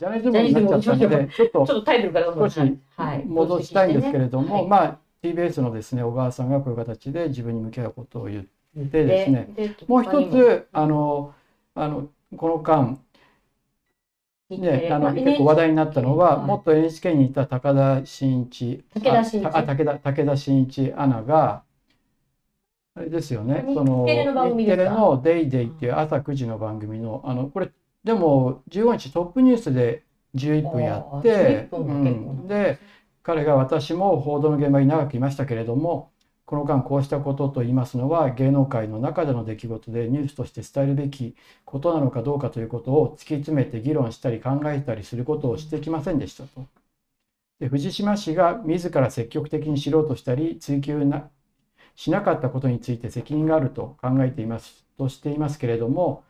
ジャニーズ部になっちゃったので、ちょっとちょっとタイトルから少し戻したいんですけれども、はいまあ TBS のですね小川さんがこういう形で自分に向き合うことを言ってですね、でもう一つあのあのこの間ね、あの結構話題になったのは、はい。元 NHK にいた高田真一武田真一。武田武田真一アナがあれですよね日その日テレの「デイデイっていう朝9時の番組のあのこれでも15日トップニュースで11分やって、11分がうん、で彼が私も報道の現場に長くいましたけれどもこの間こうしたことと言いますのは芸能界の中での出来事でニュースとして伝えるべきことなのかどうかということを突き詰めて議論したり考えたりすることをしてきませんでしたと。で藤島氏が自ら積極的に知ろうとしたり追及なしなかったことについて責任があると考えていますとしていますけれども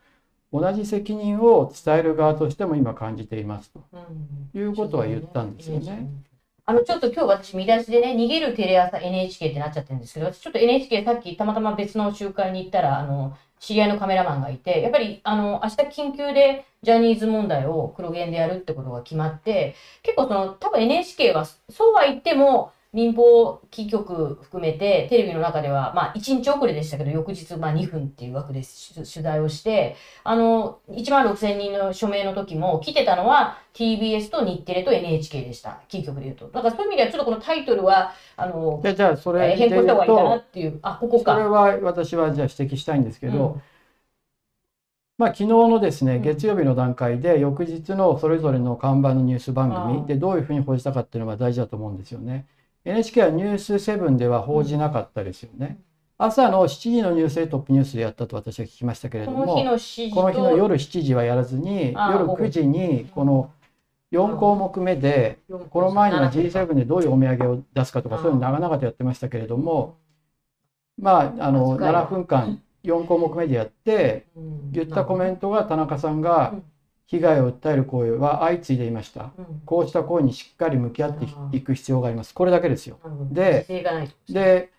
同じ責任を伝える側としても今感じていますと。うん。いうことは言ったんですよね。あの、ちょっと今日私見出しでね、逃げるテレ朝 NHK ってなっちゃってるんですけど、私ちょっと NHK さっきたまたま別の集会に行ったら、あの、知り合いのカメラマンがいて、やっぱり、あの、明日緊急でジャニーズ問題を黒源でやるってことが決まって、結構その、多分 NHK は、そうは言っても、民放キー局含めて、テレビの中では、まあ、1日遅れでしたけど、翌日、まあ、2分っていう枠で取取材をして、あの、1万6000人の署名の時も、来てたのは TBS と日テレと NHK でした。キー局で言うと。だからそういう意味では、ちょっとこのタイトルは、あの、でじゃあそれえー変更した方がいいかなとっていう、あ、ここか。それは私はじゃあ指摘したいんですけど、うんまあ、昨日のですねうん月曜日の段階で翌日のそれぞれの看板のニュース番組でどういうふうに報じたかっていうのが大事だと思うんですよね。NHK はニュース7では報じなかったですよね。朝の7時のニュースでトップニュースでやったと私は聞きましたけれどもこの日の指示この日のと、夜7時はやらずに夜9時にこの4項目目でこの前には G7 でどういうお土産を出すかとかそういうの長々とやってましたけれどもまああの扱いは。7分間4項目目でやってうん。言ったコメントが田中さんがうん被害を訴える声は相次いでいました。うんこうした声にしっかり向き合っていく必要があります。これだけですよ。でで、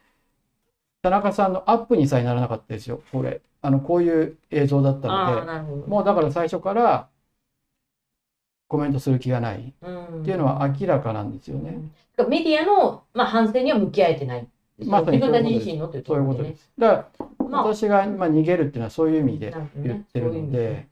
田中さんのアップにさえならなかったですよ。これ。あの、こういう映像だったの。で、もうだから最初からコメントする気がないっうんていうのは明らかなんですよね。うんメディアの、まあ、反省には向き合えてない。まさにそういうことです。だから、まあ私が今逃げるっていうのはそういう意味で言ってるので、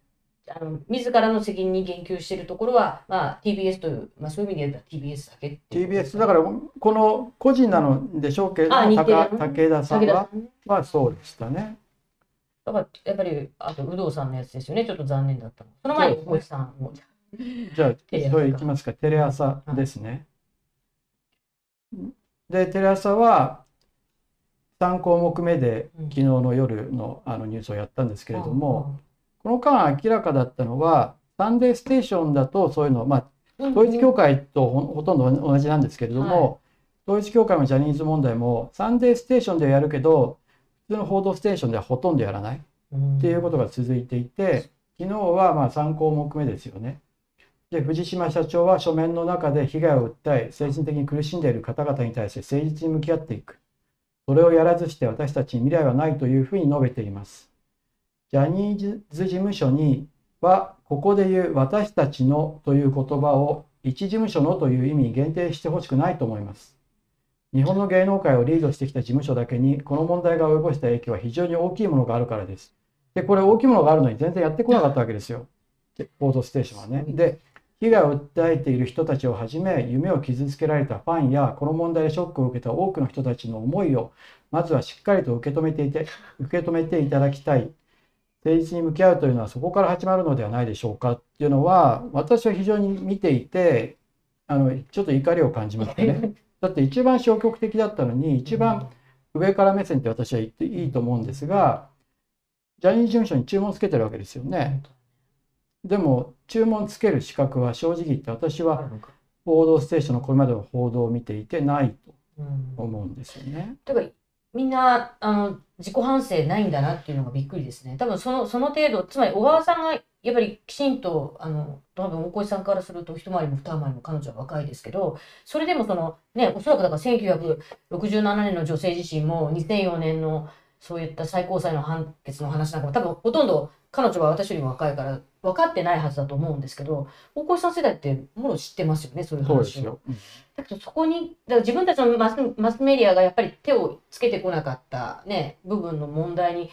あの自らの責任に言及しているところは、まあ、TBS という、まあ、そういう意味で言えば TBS だけっていうことです TBS、だからこの個人なのでしょうけれどあも、日テレの高武田さんは武田さんね。はそうでしたね。だからやっぱりあと有働さんのやつですよね。ちょっと残念だったの。その前にそう小石さんもじゃあ、それいきますか。テレ朝ですね。で、テレ朝は3項目目でうん。昨日の夜のあのニュースをやったんですけれども、この間明らかだったのは、サンデーステーションだとそういうの、まあ、うん統一教会とほほとんど同じなんですけれども、統一教会もジャニーズ問題も、サンデーステーションではやるけど、普通の報道ステーションではほとんどやらない。っていうことが続いていて、昨日はまあ3項目目ですよね。で、藤島社長は書面の中で被害を訴え、精神的に苦しんでいる方々に対して誠実に向き合っていく。それをやらずして私たちに未来はないというふうに述べています。ジャニーズ事務所には、ここで言う私たちのという言葉を一事務所のという意味に限定してほしくないと思います。日本の芸能界をリードしてきた事務所だけに、この問題が及ぼした影響は非常に大きいものがあるからです。で、これ大きいものがあるのに全然やってこなかったわけですよ。で報道ステーションはね。で、被害を訴えている人たちをはじめ、夢を傷つけられたファンや、この問題でショックを受けた多くの人たちの思いを、まずはしっかりと受け止めていて、受け止めていただきたい。誠実に向き合うというのはそこから始まるのではないでしょうかっていうのは、私は非常に見ていて、あの、ちょっと怒りを感じましたね。だって一番消極的だったのに、一番上から目線って私は言っていいと思うんですが、ジャニーズ事務所に注文つけてるわけですよね。でも、注文つける資格は正直言って私は報道ステーションのこれまでの報道を見ていてないうんと思うんですよね。だからみんなあの自己反省ないんだなっていうのがびっくりですね。多分そのその程度、つまり小川さんがやっぱりきちんと、あの多分大越さんからすると一回りも二回りも彼女は若いですけど、それでもそのね、おそらくだから1967年の女性自身も2004年のそういった最高裁の判決の話なんかも多分ほとんど彼女は私よりも若いから分かってないはずだと思うんですけど大越さん世代ってもろ知ってますよねそういう話を。だけどそこにだから自分たちのマスマスメディアがやっぱり手をつけてこなかった、ね、部分の問題に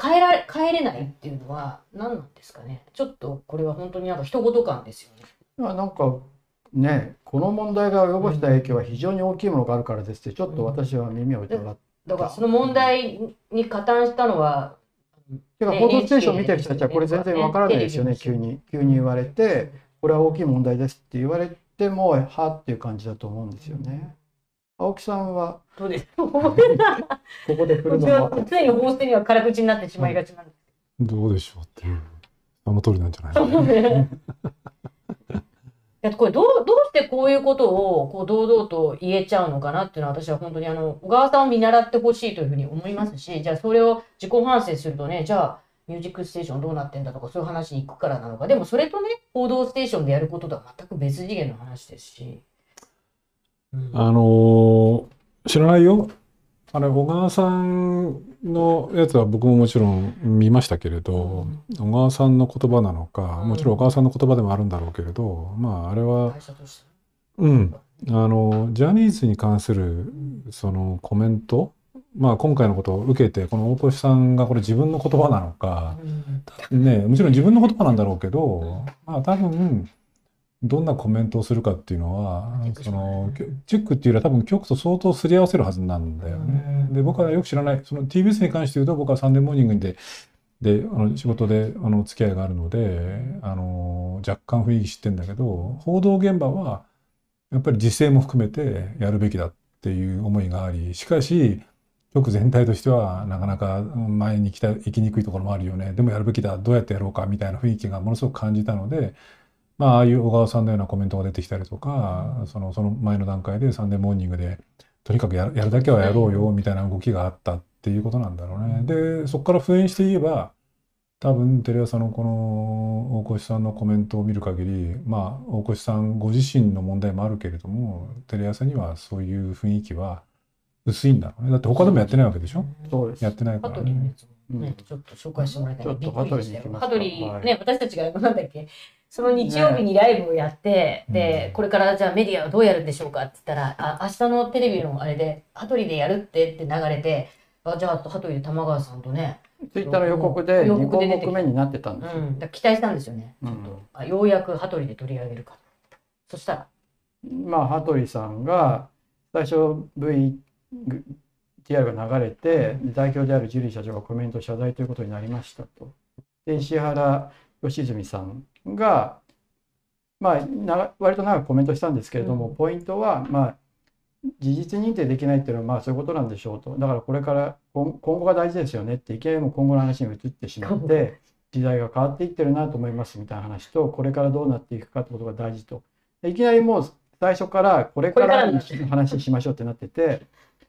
変えられ変えれないっていうのは何なんですかねちょっとこれは本当になんか一言感ですよね。なんかねこの問題が及ぼした影響は非常に大きいものがあるからですってちょっと私は耳を疑った。だからその問題に加担したのはてか、報道ステーション見てる人たちはこれ全然わからないですよね、急に。急に言われて、これは大きい問題ですって言われても、はっていう感じだと思うんですよね。青木さんは、どうですここで振るのは？常に放出には辛口になってしまいがちなんです。どうでしょうっていう、あの通りなんじゃないこれどうどうしてこういうことをこう堂々と言えちゃうのかなっていうのは私は本当にあの小川さんを見習ってほしいというふうに思いますしじゃあそれを自己反省するとねじゃあ「ミュージックステーションどうなってんだ」とかそういう話に行くからなのか。でもそれとね「報道ステーション」でやることとは全く別次元の話ですし。うん、あのー、知らないよ。あれ小川さんのやつは僕ももちろん見ましたけれど、小川さんの言葉なのか、もちろん小川さんの言葉でもあるんだろうけれど、まああれは、うん、あのジャニーズに関するそのコメント、まあ今回のことを受けてこの大越さんがこれ自分の言葉なのか、ねもちろん自分の言葉なんだろうけど、まあ多分どんなコメントをするかっていうのは、その、チェックっていうよりは多分局と相当すり合わせるはずなんだよね。で、僕はよく知らない、その TBS に関して言うと僕はサンデーモーニングで、で、あの仕事であの付き合いがあるので、あの、若干雰囲気知ってんだけど、報道現場はやっぱり時勢も含めてやるべきだっていう思いがあり、しかし、局全体としてはなかなか前にた行きにくいところもあるよね。でもやるべきだ。どうやってやろうかみたいな雰囲気がものすごく感じたので、まあ、ああいう小川さんのようなコメントが出てきたりとか、そのその前の段階でサンデーモーニングでとにかくやるだけはやろうよみたいな動きがあったっていうことなんだろうね。でそこから復縁して言えば多分テレ朝のこの大越さんのコメントを見る限りまあ大越さんご自身の問題もあるけれどもテレ朝にはそういう雰囲気は薄いんだろうね。だって他でもやってないわけでしょそうですやってないからね。ね、ちょっと紹介してもらいたい。びっくりしたよ。ハドリー、ね、私たちがなんだっけ、その日曜日にライブをやって、ね、で、これからじゃあメディアはどうやるんでしょうかって言ったら、あ、明日のテレビのあれで、ハドリーでやるってって流れて、あ、じゃあ、ハドリーで玉川さんとね、ツイッターの予告で2項目目になってたんですよ。うん、期待したんですよね。ちょっと、うん、あようやく羽鳥で取り上げるか。そしたら。まあ、羽鳥さんが最初 V TR が流れて、代表であるジュリー社長がコメント謝罪ということになりましたと。で石原良純さんが、まあ、割と長くコメントしたんですけれども、うん、ポイントは、まあ、事実認定できないっていうのはまあそういうことなんでしょうと。だからこれから今後が大事ですよねっていきなりも今後の話に移ってしまって、時代が変わっていってるなと思いますみたいな話と、これからどうなっていくかってことが大事と。いきなりもう最初からこれからの話しましょうってなってて、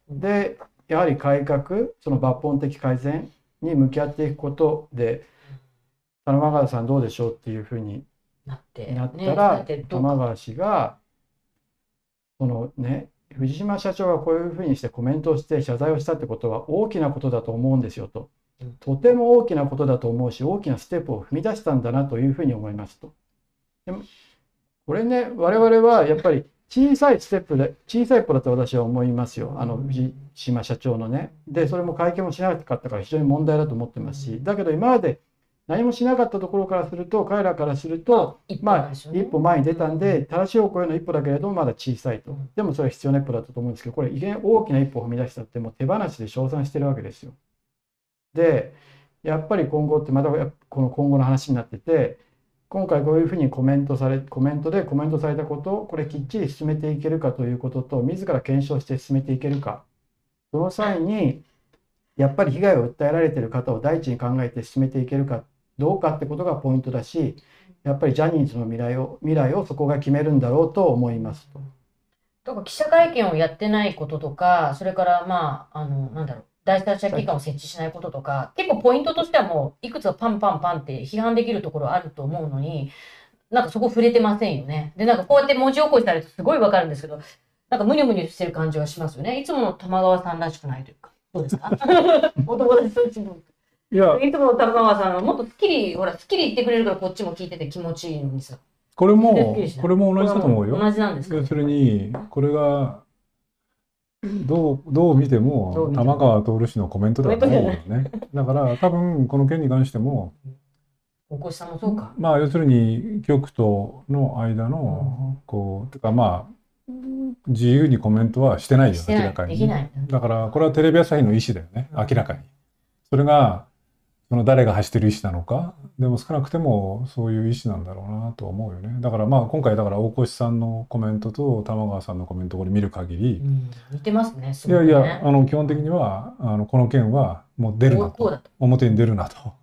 で、やはり改革その抜本的改善に向き合っていくことで玉川さんどうでしょうっていうふうになったら、ね、玉川氏がそのね藤島社長がこういうふうにしてコメントをして謝罪をしたってことは大きなことだと思うんですよと。とても大きなことだと思うし大きなステップを踏み出したんだなというふうに思いますと。でもこれね我々はやっぱり小さいステップで、小さい一歩だと私は思いますよ。あの、藤島社長のね。で、それも会見もしなかったから非常に問題だと思ってますし、だけど今まで何もしなかったところからすると、彼らからすると、まあ、一歩前に出たんで、正しい方向への一歩だけれども、まだ小さいと。でもそれは必要な一歩だったと思うんですけど、これ、いきなり大きな一歩を踏み出したって、もう手放しで称賛してるわけですよ。で、やっぱり今後ってまたこの今後の話になってて、今回こういうふうにコメントされ、コメントでコメントされたことを、これきっちり進めていけるかということと、自ら検証して進めていけるか。その際に、やっぱり被害を訴えられている方を第一に考えて進めていけるかどうかってことがポイントだし、やっぱりジャニーズの未来を、未来をそこが決めるんだろうと思いますと。とか記者会見をやってないこととか、それからまあ、あの、なんだろう、第三者機関を設置しないこととか、結構ポイントとしてはもう、いくつかパンパンパンって批判できるところあると思うのに、なんかそこ触れてませんよね。で、なんかこうやって文字起こしされるとすごいわかるんですけど、なんかムニュムニュしてる感じはしますよね。いつもの玉川さんらしくないというか。どうですか？お友達と一いいや、いつも玉川さんはもっとスッキリ、ほら、スッキリ言ってくれるからこっちも聞いてて気持ちいいのにさ。これもこれも同じだと思うよ。同じなんですか？要するに、これが、どう、どう見ても、玉川徹氏のコメントだと思うよね。だから、多分、この件に関しても、大越さんもそうか。まあ、要するに、局との間の、こう、てかまあ、自由にコメントはしてないよ。明らかに。だから、これはテレビ朝日の意思だよね、明らかに。それが、その誰が発してる意思なのか、でも少なくてもそういう意思なんだろうなと思うよね。だからまあ今回だから大越さんのコメントと玉川さんのコメントをこれ見る限り、うん似てますね。すいやいや、あの基本的にはあのこの件はもう出るなと。表に出るなと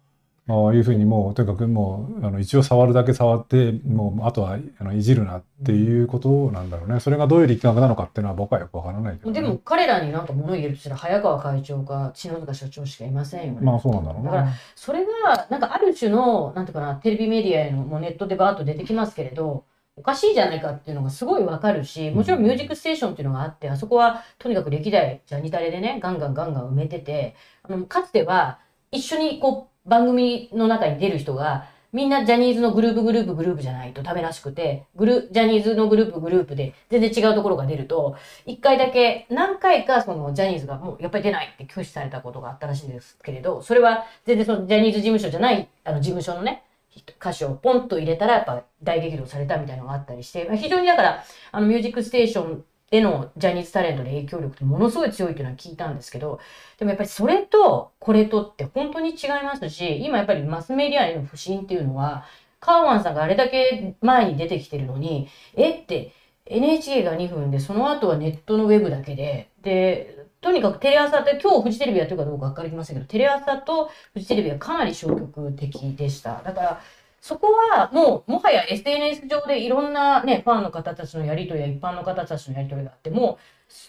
いうふうにもうとにかくもうあの一応触るだけ触ってもうあとはあのいじるなっていうことなんだろうね。それがどういう力学なのかっていうのは僕はよくわからないけどね、でも彼らになんか物言えるとしたら早川会長か篠塚社長しかいませんよね。まあそうなんだろうだからな。それがなんかある種のなんていうかなテレビメディアへのもうネットでバーッと出てきますけれどおかしいじゃないかっていうのがすごいわかるしもちろん「ミュージックステーション」っていうのがあってあそこはとにかく歴代ジャニタレでねガンガンガンガン埋めててあのかつては一緒にこう番組の中に出る人がみんなジャニーズのグループグループグループじゃないとダメらしくてグルジャニーズのグループグループで全然違うところが出ると一回だけ何回かそのジャニーズがもうやっぱり出ないって拒否されたことがあったらしいんですけれどそれは全然そのジャニーズ事務所じゃないあの事務所のね歌詞をポンと入れたらやっぱ大激怒されたみたいなのがあったりして、非常にだからあのミュージックステーションへのジャニーズタレントの影響力ってものすごい強いっていうのは聞いたんですけどでもやっぱりそれとこれとって本当に違いますし今やっぱりマスメディアへの不信っていうのはカーワンさんがあれだけ前に出てきてるのにえって NHK が2分でその後はネットのウェブだけででとにかくテレ朝って今日フジテレビやってるかどうか分かりませんけどテレ朝とフジテレビはかなり消極的でした。だからそこはもうもはや SNS 上でいろんなねファンの方たちのやり取りや一般の方たちのやり取りがあっても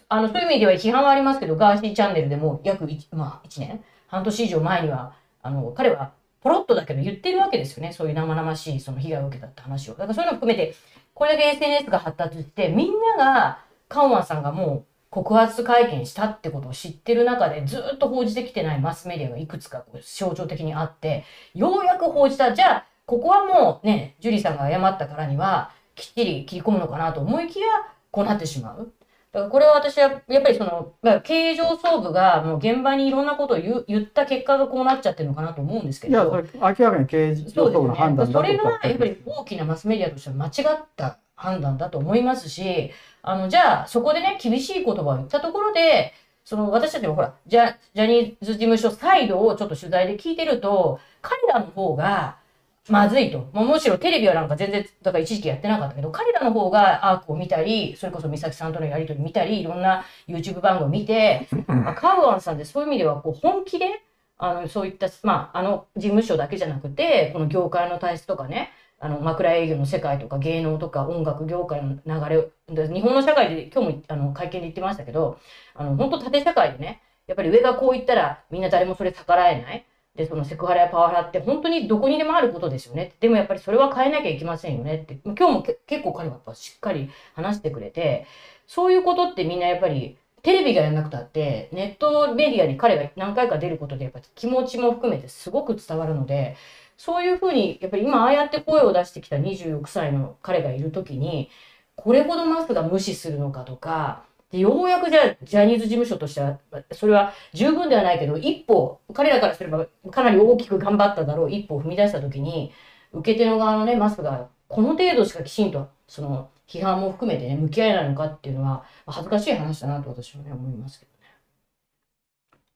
あのそういう意味では批判はありますけどガーシーチャンネルでも約 1,、まあ、1年半年以上前にはあの彼はポロッとだけど言ってるわけですよね。そういう生々しいその被害を受けたって話を。だからそういうのを含めてこれだけ SNS が発達してみんながカンワンさんがもう告発会見したってことを知ってる中でずっと報じてきてないマスメディアがいくつかこう象徴的にあってようやく報じた。じゃあここはもうねジュリーさんが謝ったからにはきっちり切り込むのかなと思いきやこうなってしまう。だからこれは私はやっぱりそのまあ経営上層部がもう現場にいろんなことを言う言った結果がこうなっちゃってるのかなと思うんですけいや、どそれ明らかに経営上層部の判断だとそれが思やっぱり大きなマスメディアとしては間違った判断だと思いますし、あの、じゃあそこでね、厳しい言葉を言ったところで、その私たちもほら、ジャジャニーズ事務所サイドをちょっと取材で聞いてると、彼らの方がまずいと。もうむしろテレビはなんか全然、だから一時期やってなかったけど、彼らの方がアークを見たり、それこそ美咲さんとのやりとり見たり、いろんな YouTube 番組を見て、あカウアンさんってそういう意味ではこう本気で、あの、そういった、まあ、あの事務所だけじゃなくて、この業界の体質とかね、あの、枕営業の世界とか芸能とか音楽業界の流れで日本の社会で今日もあの会見で言ってましたけど、あの、本当縦社会でね、やっぱり上がこう言ったらみんな誰もそれ逆らえない。で、そのセクハラやパワハラって本当にどこにでもあることですよね。でもやっぱりそれは変えなきゃいけませんよねって、今日も結構彼はやっぱしっかり話してくれて、そういうことってみんなやっぱりテレビがやらなくたって、ネットメディアに彼が何回か出ることでやっぱ気持ちも含めてすごく伝わるので、そういうふうに、やっぱり今ああやって声を出してきた26歳の彼がいるときに、これほどマスクが無視するのかとか、でようやくじゃあジャニーズ事務所としては、それは十分ではないけど、一歩、彼らからすればかなり大きく頑張っただろう一歩を踏み出したときに、受け手の側のね、マスがこの程度しかきちんと、その批判も含めてね、向き合えないのかっていうのは、恥ずかしい話だなと私はね、思いますけどね。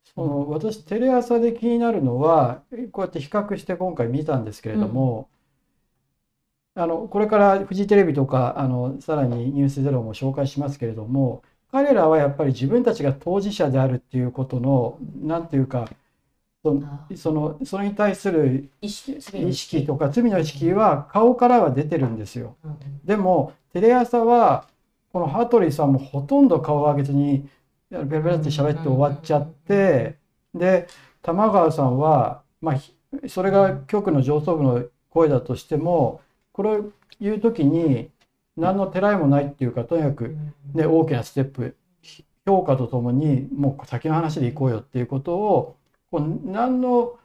その私テレ朝で気になるのはこうやって比較して今回見たんですけれども、あのこれからフジテレビとかあのさらに「ニュースゼロも紹介しますけれども彼らはやっぱり自分たちが当事者であるっていうことのなんていうかそのあそのそれに対する意識、とか罪の意識は顔からは出てるんですよ。うんでもテレ朝はこの羽鳥さんもほとんど顔を上げずにベラベラって喋って終わっちゃってで玉川さんはまあひそれが局の上層部の声だとしてもこれを言う時に何のてらいもないっていうかとにかく、ね、大きなステップ評価とともにもう先の話でいこうよっていうことをこう何の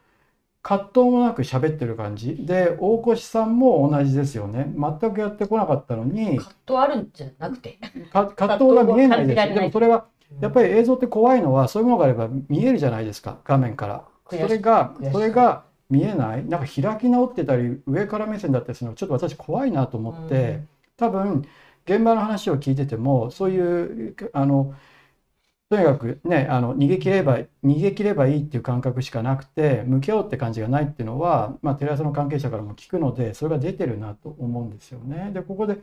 葛藤もなく喋ってる感じ。で大越さんも同じですよね。全くやってこなかったのに葛藤あるんじゃなくて。葛藤が見えないです。でもそれはやっぱりり映像って怖いのはそういうものがあれば見えるじゃないですか画面から。それがそれが見えない。なんか開き直ってたり上から目線だったりするのがちょっと私怖いなと思って、多分現場の話を聞いててもそういうあのとにかくねあの逃げ切れば逃げ切ればいいっていう感覚しかなくて向き合おうって感じがないっていうのは、まあ、テレ朝の関係者からも聞くのでそれが出てるなと思うんですよね。でここで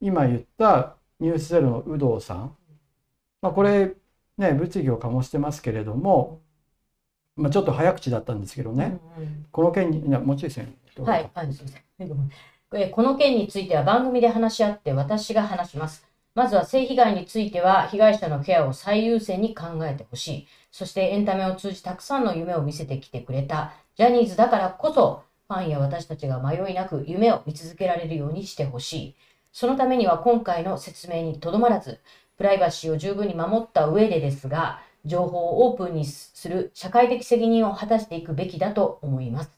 今言ったニュースゼロの有働さん、まあ、これね物議を醸してますけれども、まあ、ちょっと早口だったんですけどね、この件にもうちょいですね。はい、はい、すみません。この件については番組で話し合って私が話します。まずは性被害については被害者のケアを最優先に考えてほしい。そしてエンタメを通じたくさんの夢を見せてきてくれたジャニーズだからこそファンや私たちが迷いなく夢を見続けられるようにしてほしい。そのためには今回の説明にとどまらず、プライバシーを十分に守った上でですが、情報をオープンにする社会的責任を果たしていくべきだと思います。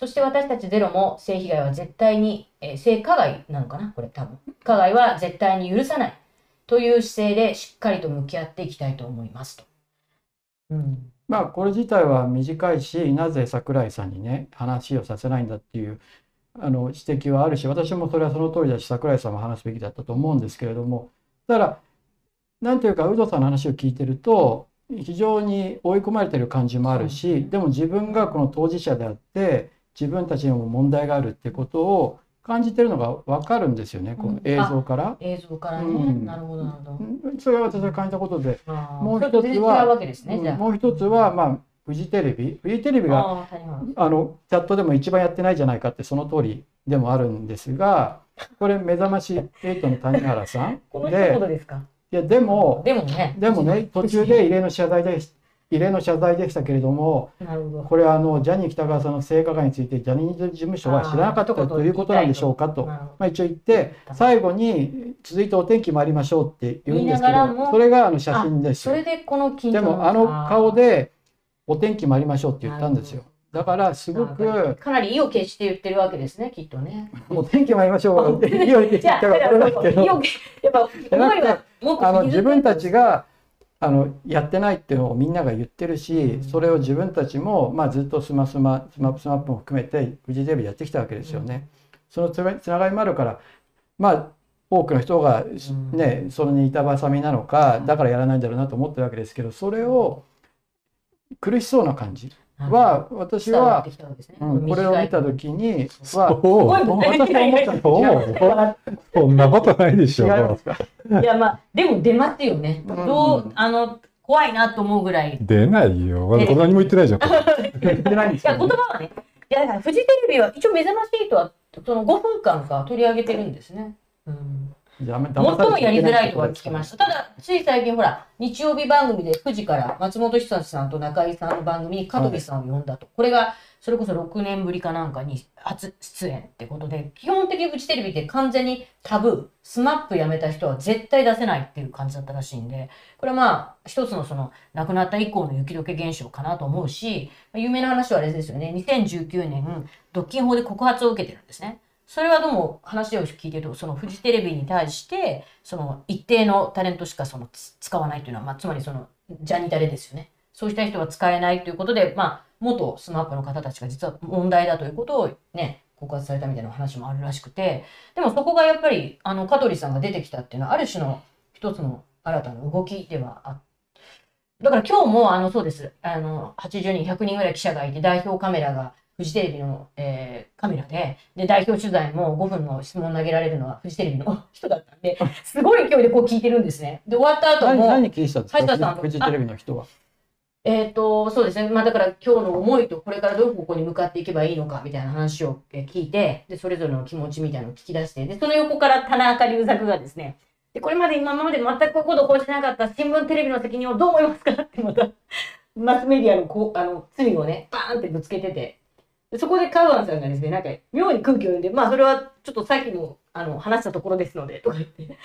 そして私たちゼロも性被害は絶対に、えー性加害なのかな？これ多分。加害は絶対に許さないという姿勢でしっかりと向き合っていきたいと思いますと。うん。まあこれ自体は短いしなぜ桜井さんにね話をさせないんだっていうあの指摘はあるし私もそれはその通りだし桜井さんも話すべきだったと思うんですけれどもだからなんていうか有働さんの話を聞いてると非常に追い込まれてる感じもあるしでも自分がこの当事者であって自分たちにも問題があるってことを感じてるのが分かるんですよねこの映像から。映像からね。うんなるほど、なるほど。うんそれは私が感じたことでもう一つは。もう一つはまあフジテレビフジテレビがあのチャットでも一番やってないじゃないかってその通りでもあるんですがこれ目覚まし8の谷原さん で。いやでもでもね。でもね途中で異例の謝罪でし異例の謝罪でしたけれどもど。これはあのジャニー喜多川さんの性加害についてジャニーズ事務所は知らなかったということなんでしょうかと、まあ、一応言って最後に続いてお天気参りましょうって言うんですけどそれがあの写真ですそれでこのでもあの顔でお天気参りましょうって言ったんですよ。だからすごくかなり意を決して言ってるわけですね、きっとね。お天気参りましょう。って言われてきじゃあ、たからこれだけど。意を決やっぱ、思いはもっとあの自分たちが、があのやってないっていうのをみんなが言ってるし、うん。それを自分たちも、まあ、ずっとスマスマスマスマップも含めてフジテレビでやってきたわけですよね。そのつながりもあるからまあ多くの人がん。ね、それに板挟みなのかだからやらないんだろうなと思ってるわけですけどそれを苦しそうな感じは私は、うん、これを見た時にはおお、私は思った。そんなことないでしょ。いますか？いや、まあ、でも出ますよね。うんどう、あの、怖いなと思うぐらい。い出ないよ。何も言ってないじゃん。言ってないんですや、よ言葉はね、いや、だからフジテレビは一応目覚ましいとは、その5分間か取り上げてるんですね。うん最もやりづらいとは聞きたました。ただ、つい最近ほら、日曜日番組で9時から松本人志さんと中井さんの番組に香取さんを呼んだと。これが、それこそ6年ぶりかなんかに初出演ってことで、基本的にフジテレビって完全にタブー、スマップ辞めた人は絶対出せないっていう感じだったらしいんで、これはまあ、一つのその、亡くなった以降の雪解け現象かなと思うし、有名な話はあれですよね、2019年、独禁法で告発を受けてるんですね。それはどうも話を聞いてると、そのフジテレビに対して、その一定のタレントしかその使わないというのは、まあ、つまりそのジャニタレですよね。そうした人は使えないということで、まあ、元スマップの方たちが実は問題だということをね、告発されたみたいな話もあるらしくて、でもそこがやっぱり、あの、香取さんが出てきたっていうのは、ある種の一つの新たな動きではあだから今日も、あの、そうです。あの、80人、100人ぐらい記者がいて、代表カメラが、フジテレビの、えーカメラで、で、代表取材も5分の質問投げられるのはフジテレビの人だったんで、すごい勢いでこう聞いてるんですね。で、終わった後何も、何聞いてたんですか？フジテレビの人は。えっ、と、そうですね。まあだから今日の思いとこれからどういう方向に向かっていけばいいのかみたいな話を聞いて、で、それぞれの気持ちみたいなのを聞き出して、で、その横から田中隆作がですね、で、これまで今まで全くこういうことを報じてなかった新聞テレビの責任をどう思いますか？ってまた、マスメディアのこう、あの、罪をね、バーンってぶつけてて、でそこでカウアンさんがですね、なんか妙に空気を読んで、まあそれはちょっとさっきもあの話したところですので、とか言って、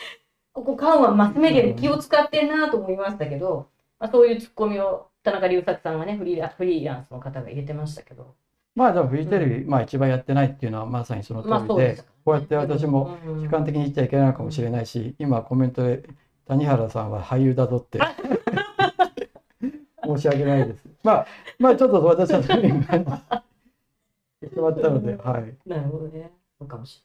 ここカウアンマスメディアに気を使ってんなと思いましたけど、まあ、そういうツッコミを田中隆作さんはねフリーラ、フリーランスの方が入れてましたけど、まあでもフジテレビ、まあ一番やってないっていうのはまさにその通りで、まあですこうやって私もうん主観的に言っちゃいけないのかもしれないし、今コメントで谷原さんは俳優だぞって申し訳ないです。まあまあちょっと私はそういう感じてしまったので、はい。なるほどね。そうかもし